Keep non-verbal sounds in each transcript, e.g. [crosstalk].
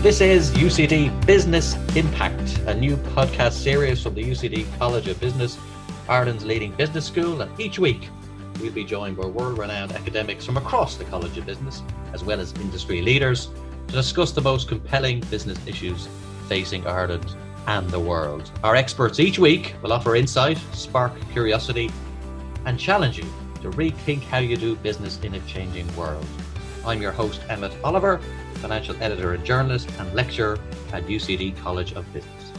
This is UCD Business Impact, a new podcast series from the UCD College of Business, Ireland's leading business school. And each week, we'll be joined by world renowned academics from across the College of Business, as well as industry leaders, to discuss the most compelling business issues facing Ireland and the world. Our experts each week will offer insight, spark curiosity, and challenge you to rethink how you do business in a changing world. I'm your host, Emmett Oliver financial editor and journalist, and lecturer at UCD College of Business.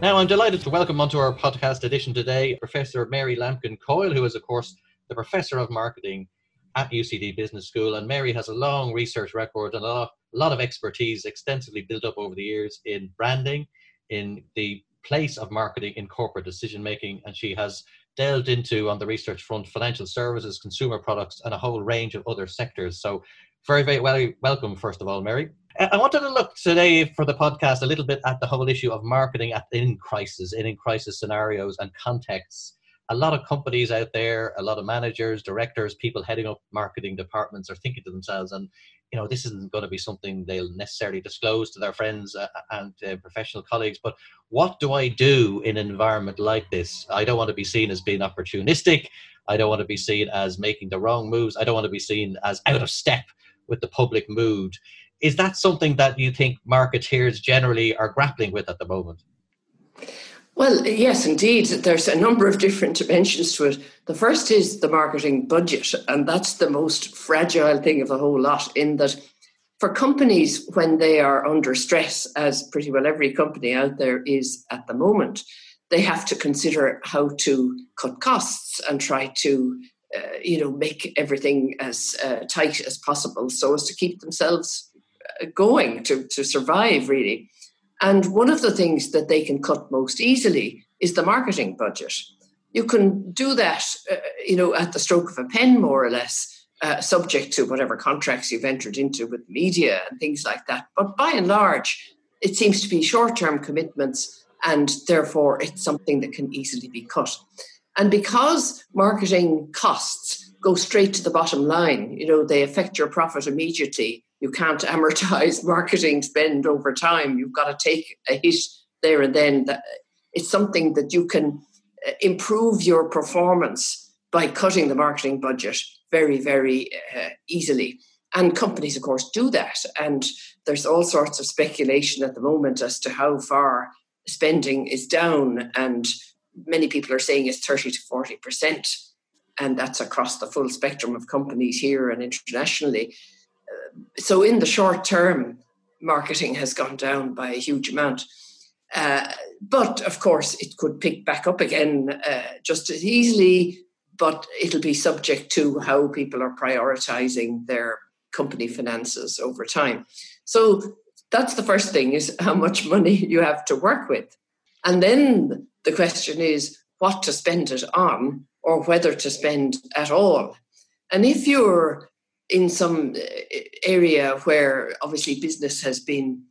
Now, I'm delighted to welcome onto our podcast edition today Professor Mary Lambkin Coyle, who is, of course, the Professor of Marketing at UCD Business School. And Mary has a long research record and a lot, a lot of expertise extensively built up over the years in branding, in the place of marketing in corporate decision making. And she has delved into, on the research front, financial services, consumer products, and a whole range of other sectors. So very, very well, welcome, first of all, Mary. Uh, I wanted to look today for the podcast a little bit at the whole issue of marketing at, in crisis, in, in crisis scenarios and contexts. A lot of companies out there, a lot of managers, directors, people heading up marketing departments are thinking to themselves, and you know, this isn't going to be something they'll necessarily disclose to their friends uh, and uh, professional colleagues. But what do I do in an environment like this? I don't want to be seen as being opportunistic. I don't want to be seen as making the wrong moves. I don't want to be seen as out of step with the public mood. Is that something that you think marketeers generally are grappling with at the moment? Well, yes, indeed. There's a number of different dimensions to it. The first is the marketing budget, and that's the most fragile thing of the whole lot, in that for companies, when they are under stress, as pretty well every company out there is at the moment, they have to consider how to cut costs and try to uh, you know, make everything as uh, tight as possible so as to keep themselves uh, going to, to survive, really. And one of the things that they can cut most easily is the marketing budget. You can do that, uh, you know, at the stroke of a pen, more or less, uh, subject to whatever contracts you've entered into with media and things like that. But by and large, it seems to be short-term commitments, and therefore it's something that can easily be cut. And because marketing costs go straight to the bottom line, you know, they affect your profit immediately. You can't [laughs] amortize marketing spend over time. You've got to take a hit there and then. It's something that you can uh, improve your performance by cutting the marketing budget very, very uh, easily. And companies, of course, do that. And there's all sorts of speculation at the moment as to how far spending is down and many people are saying is 30 to 40%. And that's across the full spectrum of companies here and internationally. Uh, so, in the short term, marketing has gone down by a huge amount. Uh, but of course, it could pick back up again uh, just as easily, but it'll be subject to how people are prioritizing their company finances over time. So that's the first thing is how much money you have to work with. And then the question is what to spend it on or whether to spend at all. And if you're in some uh, area where obviously business has been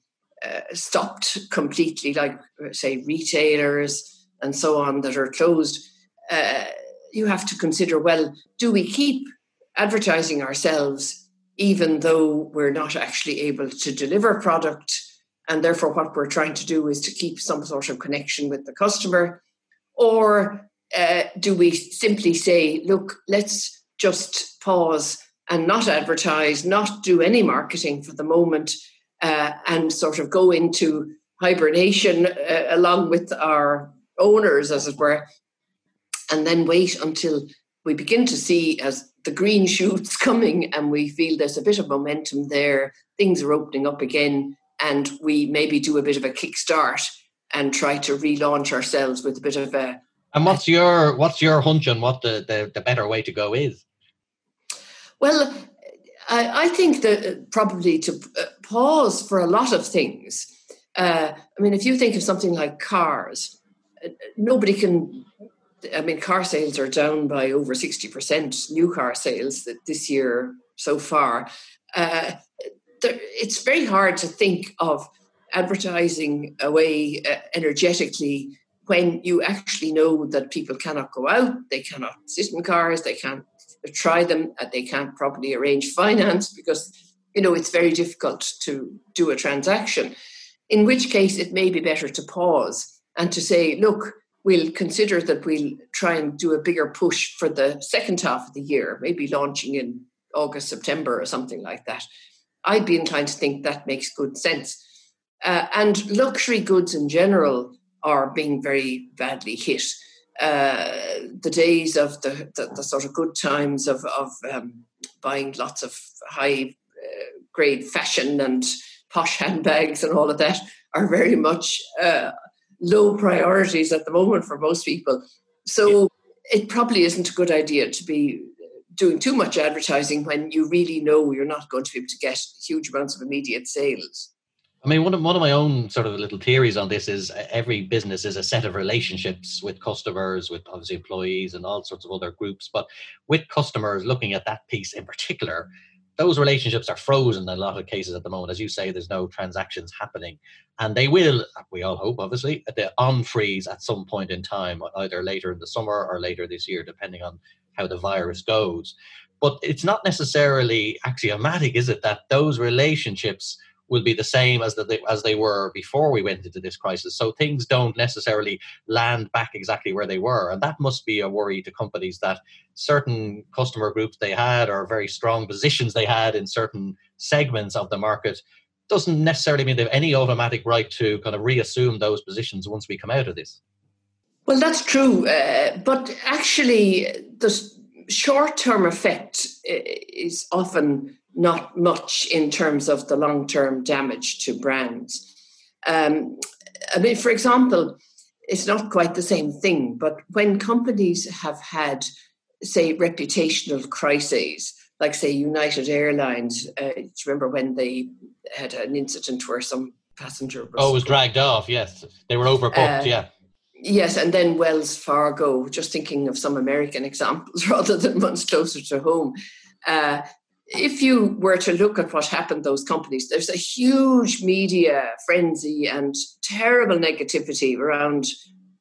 uh, stopped completely, like say retailers and so on that are closed, uh, you have to consider well, do we keep advertising ourselves even though we're not actually able to deliver product? And therefore, what we're trying to do is to keep some sort of connection with the customer. Or uh, do we simply say, look, let's just pause and not advertise, not do any marketing for the moment, uh, and sort of go into hibernation uh, along with our owners, as it were, and then wait until we begin to see as the green [laughs] shoots coming and we feel there's a bit of momentum there, things are opening up again, and we maybe do a bit of a kickstart and try to relaunch ourselves with a bit of a. And what's your what's your hunch on what the, the, the better way to go is? Well, I, I think that probably to uh, pause for a lot of things. Uh, I mean, if you think of something like cars, uh, nobody can. I mean, car sales are down by over sixty percent. New car sales this year so far. Uh, there, it's very hard to think of advertising away uh, energetically when you actually know that people cannot go out, they cannot sit in cars, they can't try them, they can't properly arrange finance [laughs] because you know, it's very difficult to do a transaction. In which case, it may be better to pause and to say, look, we'll consider that we'll try and do a bigger push for the second half of the year, maybe launching in August, September, or something like that. I'd be inclined to think that makes good sense. Uh, and luxury goods in general are being very badly hit. Uh, the days of the, the, the, sort of good times of, of um, buying lots of high uh, grade fashion and posh handbags and all of that are very much uh, low priorities at the moment for most people. So it probably isn't a good idea to be doing too much advertising when you really know you're not going to be able to get huge amounts of immediate sales. I mean, one of one of my own sort of little theories on this is uh, every business is a set of relationships with customers, with obviously employees, and all sorts of other groups. But with customers, looking at that piece in particular, those relationships are frozen in a lot of cases at the moment. As you say, there's no transactions happening, and they will. We all hope, obviously, the unfreeze at some point in time, either later in the summer or later this year, depending on how the virus goes. But it's not necessarily axiomatic, is it, that those relationships will be the same as the, as they were before we went into this crisis. So things don't necessarily land back exactly where they were, and that must be a worry to companies that certain customer groups they had or very strong positions they had in certain segments of the market doesn't necessarily mean they have any automatic right to kind of reassume those positions once we come out of this. Well, that's true, uh, but actually, the short-term effect uh, is often not much in terms of the long term damage to brands. Um, I mean, for example, it's not quite the same thing, but when companies have had, say, reputational crises, like, say, United Airlines, uh, do you remember when they had an incident where some passenger was. Oh, was dragged off, yes. They were overbooked, uh, yeah. Yes, and then Wells Fargo, just thinking of some American [laughs] examples rather than ones closer to home. Uh, if you were to look at what happened those companies there's a huge media frenzy and terrible negativity around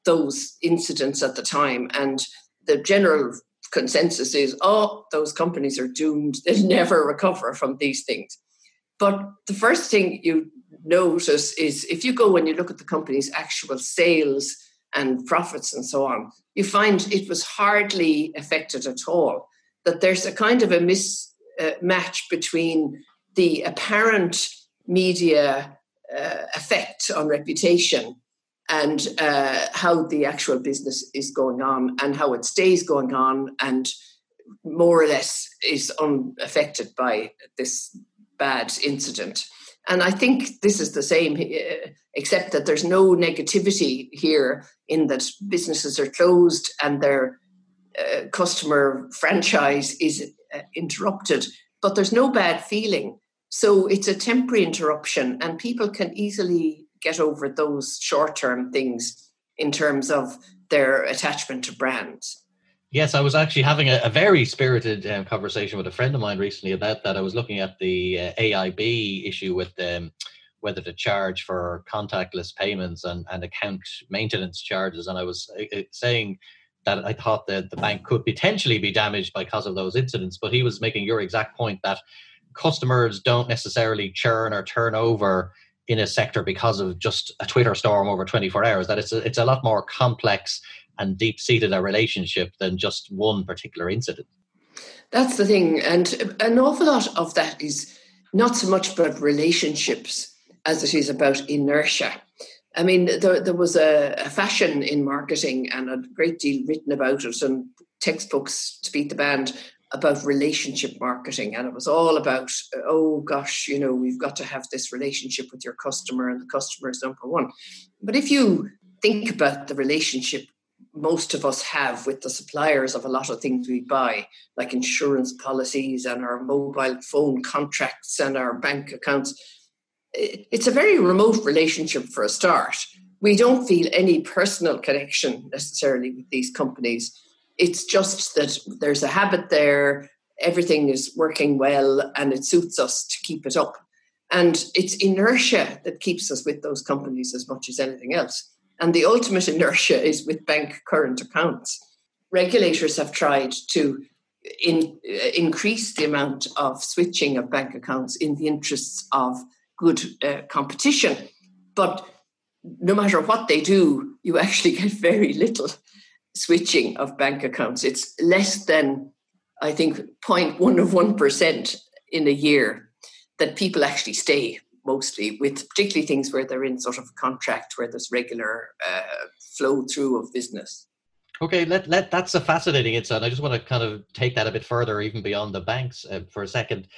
those incidents at the time. And the general consensus is oh those companies are doomed. [laughs] They'll never recover from these things. But the first thing you notice is if you go and you look at the company's actual sales and profits and so on you find it was hardly affected at all that there's a kind of a mismatch between the apparent media uh, effect on reputation and uh, how the actual business is going on and how it stays going on and more or less is unaffected by this bad incident. And I think this is the same, uh, except that there's no negativity here in that businesses are closed and their uh, customer franchise is uh, interrupted, but there's no bad feeling. So it's a temporary interruption, and people can easily get over those short term things in terms of their attachment to brands. Yes, I was actually having a, a very spirited um, conversation with a friend of mine recently about that. I was looking at the uh, AIB issue with um, whether to charge for contactless payments and, and account maintenance charges. And I was uh, saying that I thought that the bank could potentially be damaged because of those incidents. But he was making your exact point that customers don't necessarily churn or turn over in a sector because of just a Twitter storm over 24 hours. That it's a, it's a lot more complex and deep seated a relationship than just one particular incident. That's the thing, and an awful lot of that is not so much about relationships as it is about inertia. I mean, there, there was a, a, fashion in marketing and a great deal written about it and textbooks to beat the band about relationship marketing. And it was all about, oh gosh, you know, we've got to have this relationship with your customer and the customer is number one. But if you think about the relationship most of us have with the suppliers of a lot of things we buy, like insurance policies and our mobile phone contracts and our bank accounts, it's a very remote relationship for a start. We don't feel any personal connection necessarily with these companies. It's just that there's a habit there, everything is working well, and it suits us to keep it up. And it's inertia that keeps us with those companies as much as anything else. And the ultimate inertia is with bank current accounts. Regulators have tried to in, uh, increase the amount of switching of bank accounts in the interests of good uh, competition. But no matter what they do, you actually get very little switching of bank accounts. It's less than, I think, 0.1 of 1% in a year that people actually stay mostly with particularly things where they're in sort of contract where there's regular uh, flow through of business. Okay, let, let that's a fascinating insight. I just want to kind of take that a bit further, even beyond the banks, uh, for a second.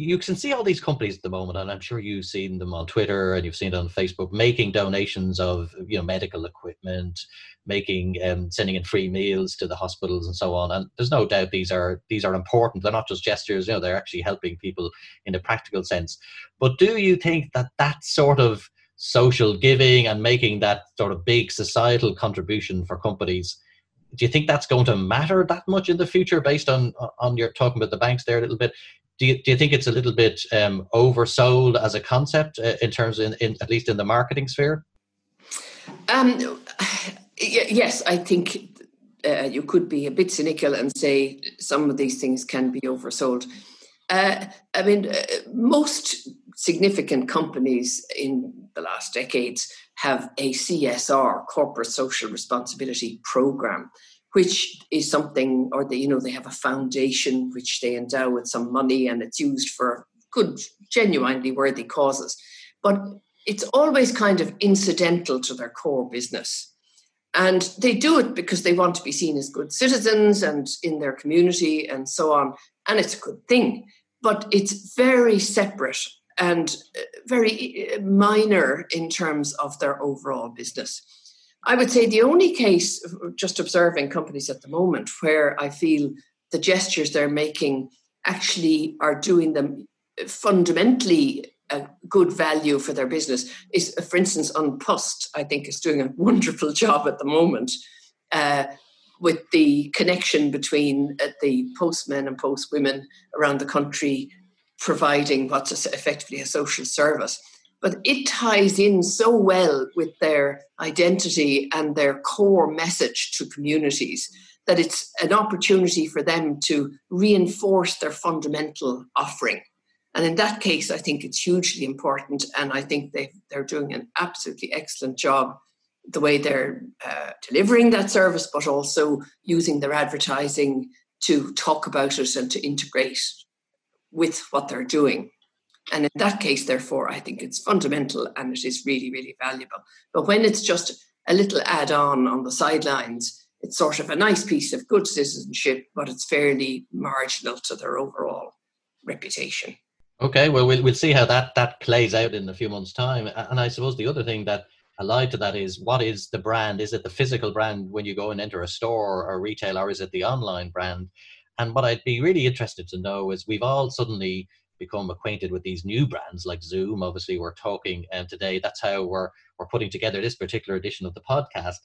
You can see all these companies at the moment, and I'm sure you've seen them on Twitter and you've seen it on Facebook, making donations of you know medical equipment, making um, sending in free meals to the hospitals and so on. And there's no doubt these are these are important. They're not just gestures. You know, they're actually helping people in a practical sense. But do you think that that sort of social giving and making that sort of big societal contribution for companies do you think that's going to matter that much in the future based on on your talking about the banks there a little bit do you, do you think it's a little bit um, oversold as a concept uh, in terms in, in, at least in the marketing sphere? Um, yes i think uh, you could be a bit cynical and say some of these things can be oversold. Uh, i mean uh, most significant companies in the last decades have a CSR, corporate social responsibility program, which is something, or they, you know, they have a foundation which they endow with some money and it's used for good, genuinely worthy causes. But it's always kind of incidental to their core business. And they do it because they want to be seen as good citizens and in their community and so on. And it's a good thing. But it's very separate and uh, very uh, minor in terms of their overall business. I would say the only case, just observing companies at the moment, where I feel the gestures they're making actually are doing them fundamentally a good value for their business is, for instance, An Post, I think, is doing a wonderful [laughs] job at the moment uh, with the connection between uh, the postmen and postwomen around the country providing what's effectively a social service. But it ties in so well with their identity and their core message to communities that it's an opportunity for them to reinforce their fundamental offering. And in that case, I think it's hugely important. And I think they, they're doing an absolutely excellent job the way they're uh, delivering that service, but also using their advertising to talk about it and to integrate with what they're doing. And in that case, therefore, I think it's fundamental and it is really, really valuable. But when it's just a little add on on the sidelines, it's sort of a nice piece of good citizenship, but it's fairly marginal to their overall reputation. Okay, well, we'll, we'll see how that, that plays out in a few months' time. And I suppose the other thing that allied to that is what is the brand? Is it the physical brand when you go and enter a store or retail, or is it the online brand? And what I'd be really interested to know is we've all suddenly become acquainted with these new brands like Zoom. Obviously, we're talking um, today. That's how we're we're putting together this particular edition of the podcast.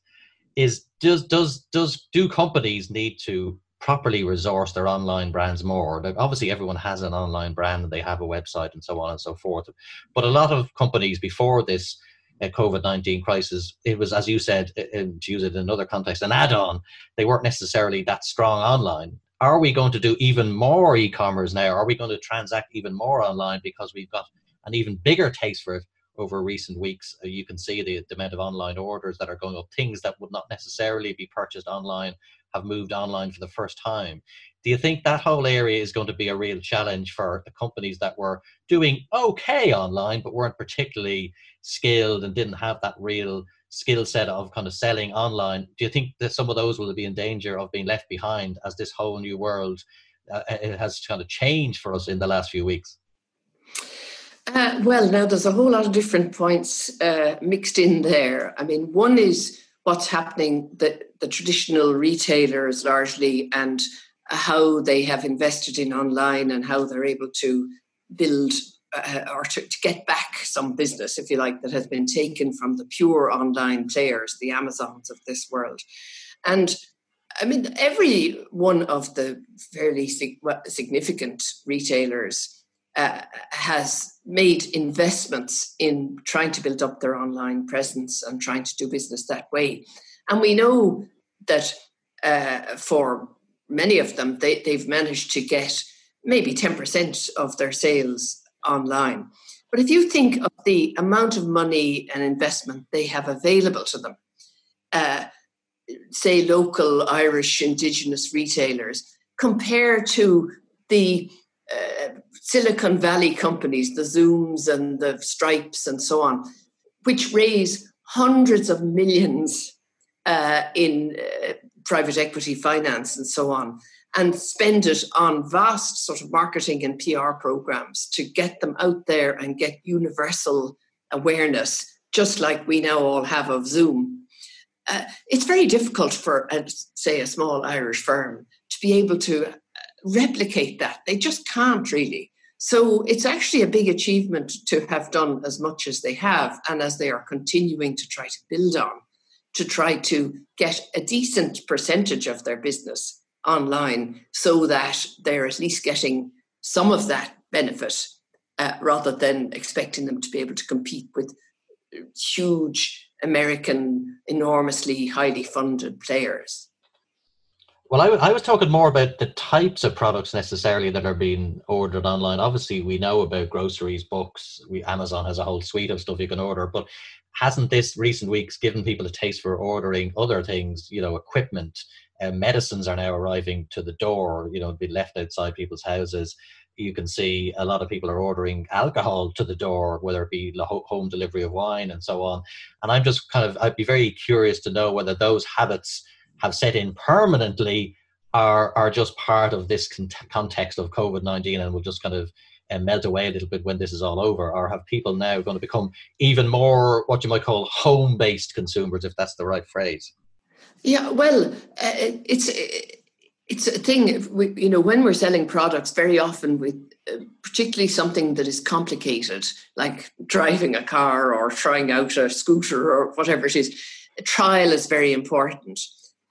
Is does does does do companies need to properly resource their online brands more? Obviously, everyone has an online brand and they have a website and so on and so forth. But a lot of companies before this uh, COVID 19 crisis, it was, as you said, to use it in another context, an add on. They weren't necessarily that strong online are we going to do even more e-commerce now? Are we going to transact even more online because we've got an even bigger taste for it over recent weeks? Uh, you can see the, the amount of online orders that are going up. Things that would not necessarily be purchased online have moved online for the first time. Do you think that whole area is going to be a real challenge for the companies that were doing okay online but weren't particularly skilled and didn't have that real skill set of kind of selling online, do you think that some of those will be in danger of being left behind as this whole new world uh, has kind of changed for us in the last few weeks? Uh, well, now there's a whole lot of different points uh, mixed in there. I mean, one is what's happening that the traditional retailers largely and how they have invested in online and how they're able to build uh, or to, to, get back some business, if you like, that has been taken from the pure online players, the Amazons of this world. And I mean, every one of the fairly significant retailers uh, has made investments in trying to build up their online presence and trying to do business that way. And we know that uh, for many of them, they, they've managed to get maybe 10% of their sales online. But if you think of the amount of money and investment they have available to them, uh, say local Irish indigenous retailers, compared to the uh, Silicon Valley companies, the Zooms and the Stripes and so on, which raise hundreds of millions uh, in uh, private equity finance and so on, and spend it on vast sort of marketing and PR programs to get them out there and get universal awareness, just like we now all have of Zoom. Uh, it's very difficult for, uh, say, a small Irish firm to be able to uh, replicate that. They just can't really. So it's actually a big achievement to have done as much as they have and as they are continuing to try to build on to try to get a decent percentage of their business online so that they're at least getting some of that benefit uh, rather than expecting them to be able to compete with huge American, enormously highly funded players. Well, I, I was talking more about the types of products necessarily that are being ordered online. Obviously, we know about groceries, books. We Amazon has a whole suite of stuff you can order, but hasn't this recent weeks given people a taste for ordering other things? You know, equipment, uh, medicines are now arriving to the door. You know, be left outside people's houses. You can see a lot of people are ordering alcohol to the door, whether it be home delivery of wine and so on. And I'm just kind of, I'd be very curious to know whether those habits have set in permanently are are just part of this context of COVID nineteen and will just kind of uh, melt away a little bit when this is all over, or have people now going to become even more what you might call home based consumers, if that's the right phrase? Yeah, well, uh, it's it's a thing. We, you know, when we're selling products, very often with uh, particularly something that is complicated, like driving a car or trying out a scooter or whatever it is, trial is very important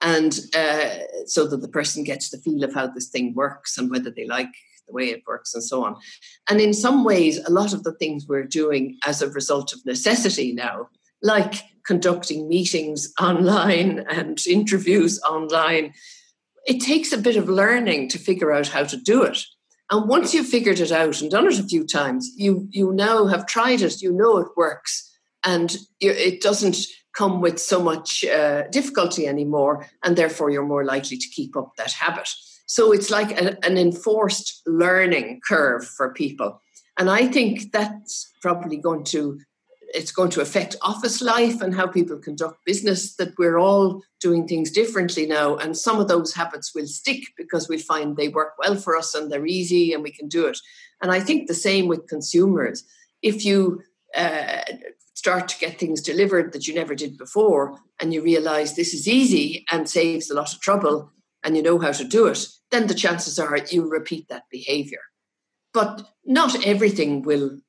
and uh, so that the person gets the feel of how this thing works and whether they like the way it works and so on. And in some ways, a lot of the things we're doing as a result of necessity now, like conducting meetings online and interviews online, it takes a bit of learning to figure out how to do it. And once you've figured it out and done it a few times, you you now have tried it, you know it works, and it doesn't come with so much uh, difficulty anymore, and therefore you're more likely to keep up that habit. So it's like a, an enforced learning curve for people. And I think that's probably going to it's going to affect office life and how people conduct business that we're all doing things differently now. And some of those habits will stick because we find they work well for us and they're easy and we can do it. And i think the same with consumers. If you uh, start to get things delivered that you never did before and you realize this is easy and saves a lot of trouble and you know how to do it, then the chances are you repeat that behavior. But not everything will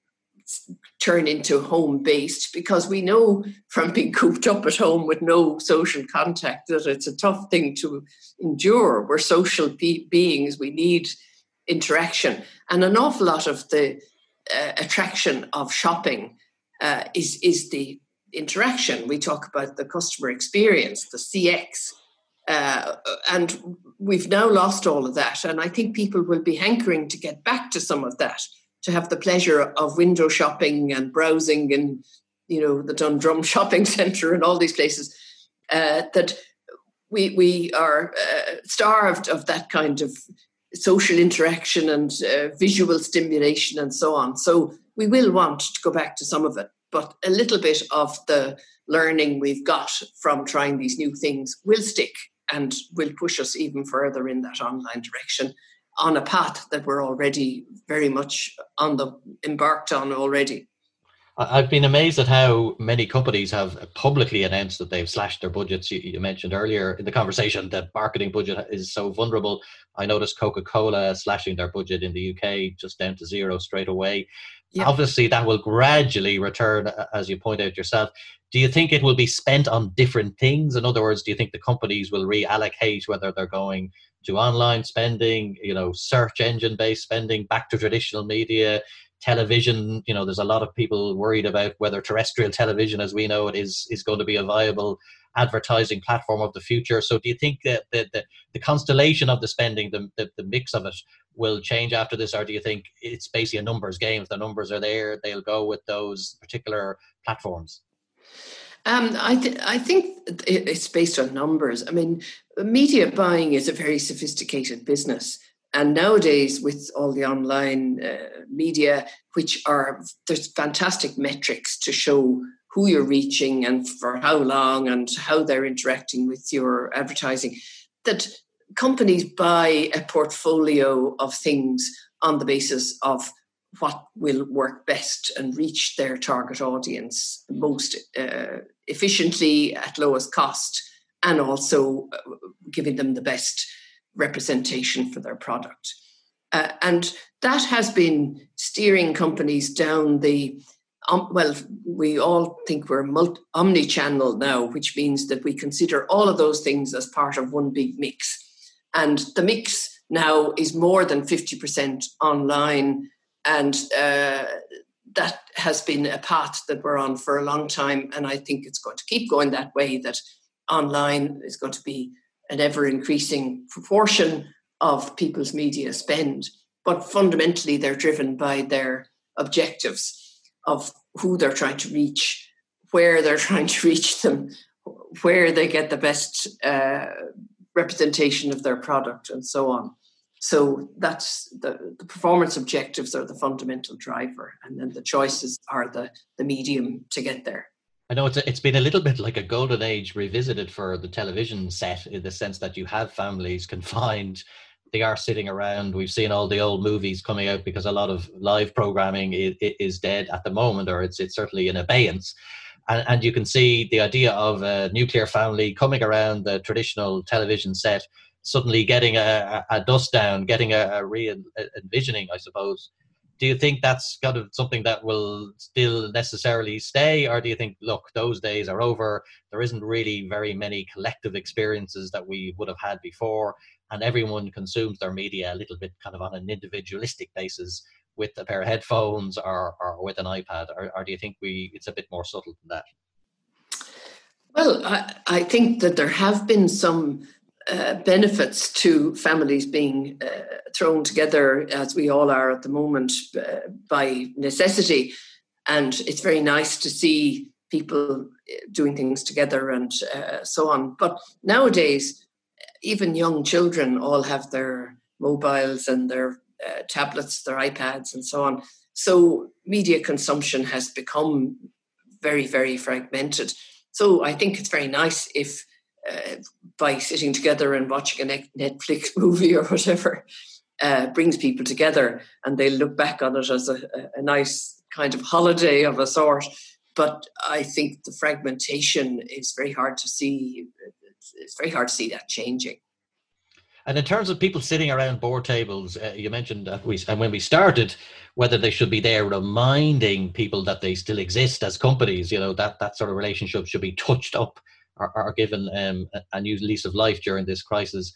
turn into home based because we know from being cooped up at home with no social contact that it's a tough thing to endure. We're social be- beings, we need interaction. And an awful lot of the uh, attraction of shopping uh, is is the interaction. We talk about the customer experience, the CX, uh, and we've now lost all of that. And I think people will be hankering to get back to some of that, to have the pleasure of window shopping and browsing and you know the Dundrum [laughs] Shopping Centre and all these places. Uh, that we we are uh, starved of that kind of social interaction and uh, visual stimulation and so on. So we will want to go back to some of it, but a little bit of the learning we've got from trying these new things will stick and will push us even further in that online direction on a path that we're already very much on the embarked on already. I've been amazed at how many companies have publicly announced that they've slashed their budgets. You, you, mentioned earlier in the conversation that marketing budget is so vulnerable. I noticed Coca Cola slashing their budget in the UK just down to zero straight away. Obviously, that will gradually return, uh, as you point out yourself. Do you think it will be spent on different things? In other words, do you think the companies will reallocate whether they're going to online spending, you know, search engine based spending, back to traditional media? television you know there's a lot of people worried about whether terrestrial television as we know it is is going to be a viable advertising platform of the future. So do you think that the, the, the constellation of the spending, the, the, the mix of it, will change after this, or do you think it's basically a numbers game? If the numbers are there, they'll go with those particular platforms. Um, I, th- I think it's based on numbers. I mean, media buying is a very sophisticated business. And nowadays, with all the online uh, media, which are, there's fantastic metrics to show who you're reaching and for how long and how they're interacting with your advertising, that companies buy a portfolio of things on the basis of what will work best and reach their target audience most uh, efficiently at lowest cost and also uh, giving them the best representation for their product. Uh, and that has been steering companies down the um, well, we all think we're multi- omni-channel now, which means that we consider all of those things as part of one big mix. And the mix now is more than 50% online and uh, that has been a path that we're on for a long time. And I think it's going to keep going that way, that online is going to be an ever increasing proportion of people's media spend. But fundamentally, they're driven by their objectives of who they're trying to reach, where they're [laughs] trying to reach them, where they get the best uh, representation of their product, and so on. So that's the, the performance objectives are the fundamental driver, and then the choices are the, the medium to get there. I know it's a, it's been a little bit like a golden age revisited for the television set in the sense that you have families [laughs] confined. They are sitting around. We've seen all the old movies coming out because a lot of live programming is, is dead at the moment, or it's it's certainly in abeyance. And, and you can see the idea of a nuclear family coming around the traditional television set suddenly getting a, a dust down, getting a, a re envisioning, I suppose. Do you think that's kind of something that will still necessarily stay, or do you think, look, those days are over? There isn't really very many collective experiences that we would have had before, and everyone consumes their media a little bit kind of on an individualistic basis with a pair of headphones or, or with an iPad, or, or do you think we it's a bit more subtle than that? Well, I, I think that there have been some uh, benefits to families being uh, thrown together as we all are at the moment uh, by necessity. And it's very nice to see people uh, doing things together and uh, so on. But nowadays, even young children all have their mobiles and their tablets, their iPads, and so on. So media consumption has become very, very fragmented. So I think it's very nice if uh, by sitting together and watching a Netflix [laughs] movie or whatever uh, brings people together and they look back on it as a, a, nice kind of holiday of a sort. But I think the fragmentation is very hard to see. It's very hard to see that changing. And in terms of people sitting around board tables, uh, you mentioned that we, and when we started, whether they should be there reminding people that they still exist as companies, you know, that, that sort of relationship should be touched up or, are given um, a new lease of life during this crisis.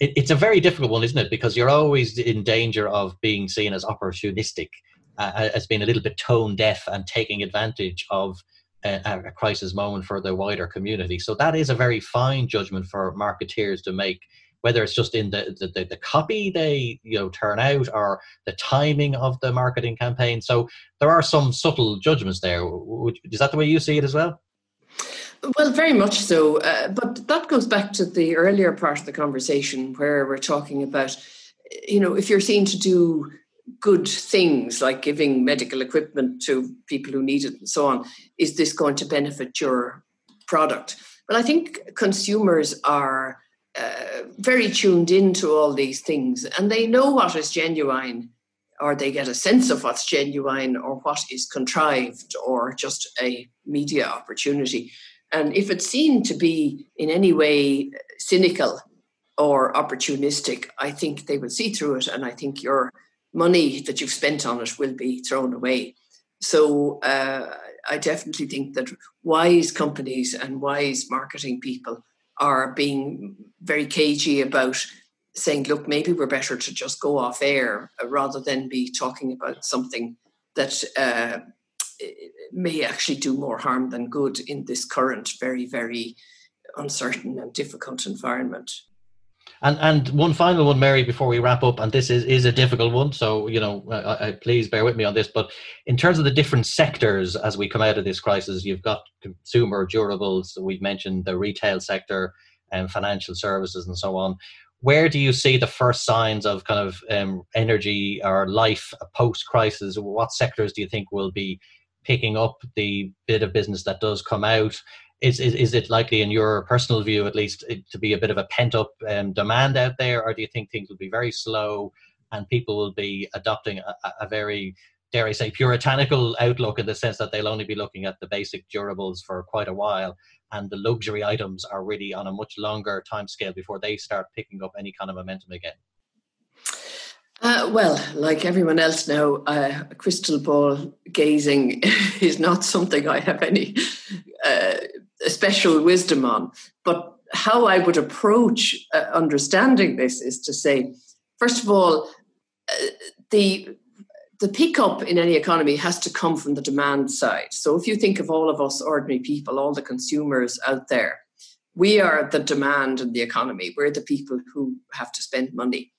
It, it's a very difficult one, isn't it? Because you're always in danger of being seen as opportunistic, uh, as being a little bit tone deaf and taking advantage of a crisis moment for the wider community. So that is a very fine judgment for marketeers to make whether it's just in the, the, the, copy they you know turn out or the timing of the marketing campaign so there are some subtle judgments there is that the way you see it as well well, very much so. Uh, but that goes back to the earlier part of the conversation where we're talking about, you know, if you're seen to do good things like giving medical equipment to people who need it and so on, is this going to benefit your product? Well, I think consumers are uh, very tuned into all these things and they know what is genuine or they get a sense of what's genuine or what is contrived or just a media opportunity. And if it's seen to be in any way cynical or opportunistic, I think they will see through it. And I think your money that you've spent on it will be thrown away. So uh, I definitely think that wise companies and wise marketing people are being very cagey about saying, look, maybe we're better to just go off air rather than be talking about something that uh, may actually do more harm than good in this current very, very uncertain and difficult environment. And and one final one, Mary, before we wrap up, and this is, is a difficult one, so you know, I, I, please bear with me on this. But in terms of the different sectors as we come out of this crisis, you've got consumer durables. We've mentioned the retail sector and financial services and so on. Where do you see the first signs of kind of um, energy or life post crisis? What sectors do you think will be picking up the bit of business that does come out? Is, is, is it likely, in your personal view at least, to be a bit of a pent up um, demand out there, or do you think things will be very slow and people will be adopting a, a very dare I say, puritanical outlook in the sense that they'll only be looking at the basic durables for quite a while, and the luxury items are really on a much longer time scale before they start picking up any kind of momentum again. Uh, well, like everyone else now, uh, crystal ball gazing [laughs] is not something I have any uh, special wisdom on. But how I would approach uh, understanding this is to say, first of all, uh, the the pickup in any economy has to come from the demand side. So if you think of all of us ordinary people, all the consumers out there, we are the demand in the economy. We're the people who have to spend money.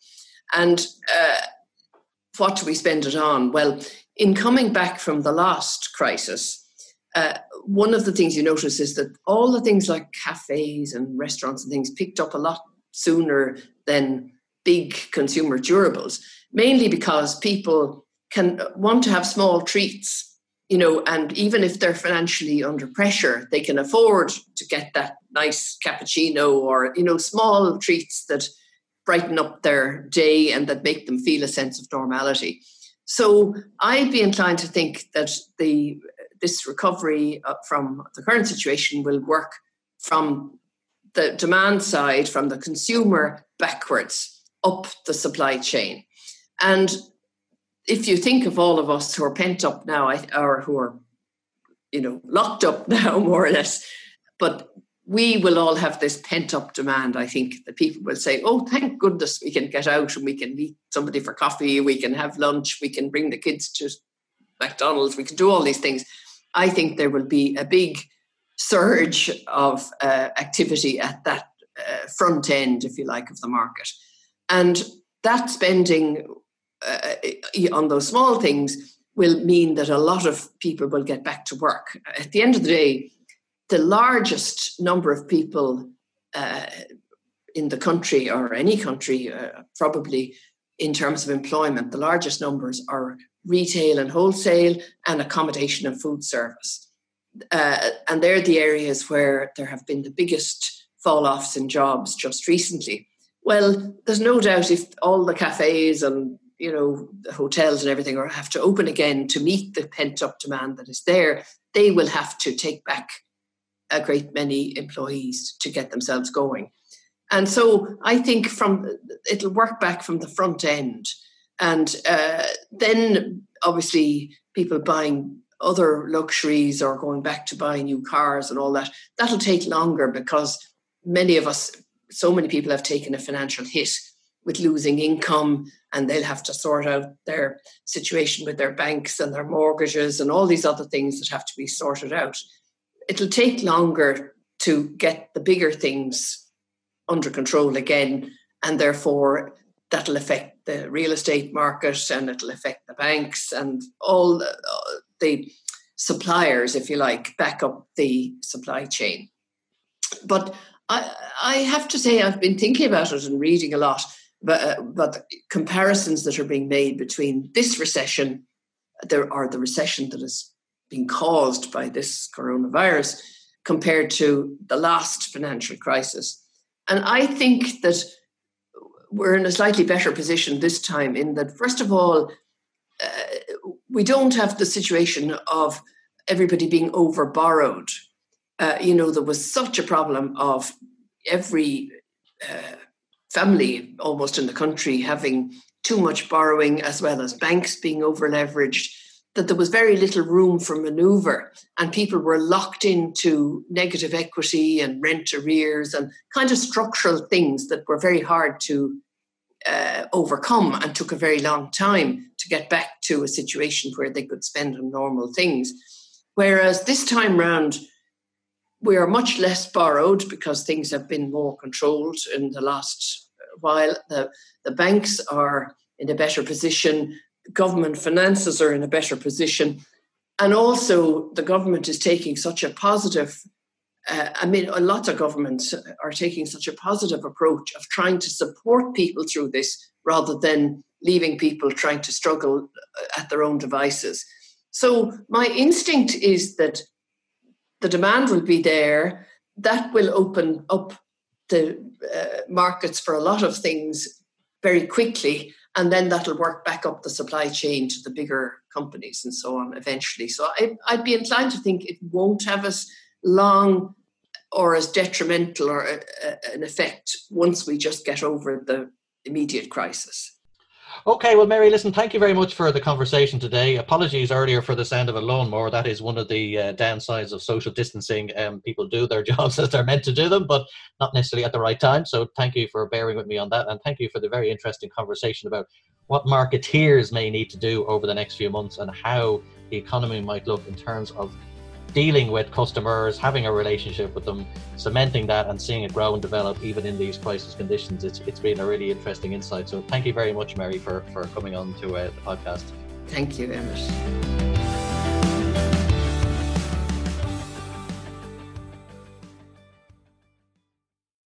And uh, what do we spend it on? Well, in coming back from the last crisis, uh, one of the things you notice is that all the things like cafes and restaurants and things picked up a lot sooner than big consumer durables, mainly because people can want to have small treats, you know, and even if they're financially under pressure, they can afford to get that nice cappuccino or, you know, small treats that brighten up their day and that make them feel a sense of normality. So I'd be inclined to think that the this recovery uh, from the current situation will work from the demand side, from the consumer backwards up the supply chain. And if you think of all of us who are pent up now, or who are, you know, locked up [laughs] now, more or less, but we will all have this pent up demand. I think that people will say, "Oh, thank goodness we can get out and we can meet somebody for coffee, we can have lunch, we can bring the kids to McDonald's, we can do all these things." I think there will be a big surge of uh, activity at that uh, front end, if you like, of the market, and that spending uh, on those small things will mean that a lot of people will get back to work. At the end of the day the largest number of people uh, in the country or any country, uh, probably in terms of employment, the largest numbers are retail and wholesale and accommodation and food service. Uh, and they're the areas where there have been the biggest fall offs in jobs just recently. Well, there's no doubt if all the cafes and you know the hotels and everything are have to open again to meet the pent up demand that is there, they will have to take back a great many employees to get themselves going. And so I think from it'll work back from the front end, and uh, then obviously people buying other luxuries or going back to buying new cars and all that. That'll take longer because many of us, so many people have taken a financial hit with losing income and they'll have to sort out their situation with their banks and their mortgages and all these other things that have to be sorted out it'll take longer to get the bigger things under control again, and therefore that'll affect the real estate market and it'll affect the banks and all the, the suppliers, if you like, back up the supply chain. But I, I have to say, I've been thinking about it and reading a lot but, uh, but comparisons that are being made between this recession, there are the recession that is being caused by this coronavirus compared to the last financial crisis. And I think that we're in a slightly better position this time in that, first of all, uh, we don't have the situation of everybody being overborrowed. Uh, you know, there was such a problem of every uh, family almost in the country having too much borrowing as well as banks being over leveraged that there was very little room for maneuver and people were locked into negative equity and rent arrears and kind of structural things that were very hard to uh, overcome and took a very long time to get back to a situation where they could spend on normal things. Whereas this time round, we are much less borrowed because things have been more controlled in the last while. The, the banks are in a better position, government finances are in a better position, and also the government is taking such a positive. Uh, I mean, a lot of governments are taking such a positive approach of trying to support people through this rather than leaving people trying to struggle at their own devices. So, my instinct is that the demand will be there. That will open up the uh, markets for a lot of things very quickly. And then that'll work back up the supply chain to the bigger companies and so on eventually. So I, I'd be inclined to think it won't have as long or as detrimental or a, a, an effect once we just get over the immediate crisis. Okay, well, Mary, listen, thank you very much for the conversation today. Apologies earlier for the sound of a lawnmower. That is one of the uh, downsides of social distancing. Um, people do their [laughs] jobs as they're meant to do them, but not necessarily at the right time. So thank you for bearing with me on that. And thank you for the very interesting conversation about what marketeers may need to do over the next few months and how the economy might look in terms of dealing with customers, having a relationship with them, cementing that and seeing it grow and develop even in these crisis conditions. It's, it's been a really interesting insight. So thank you very much, Mary, for, for coming on to uh, the podcast. Thank you, Emmett.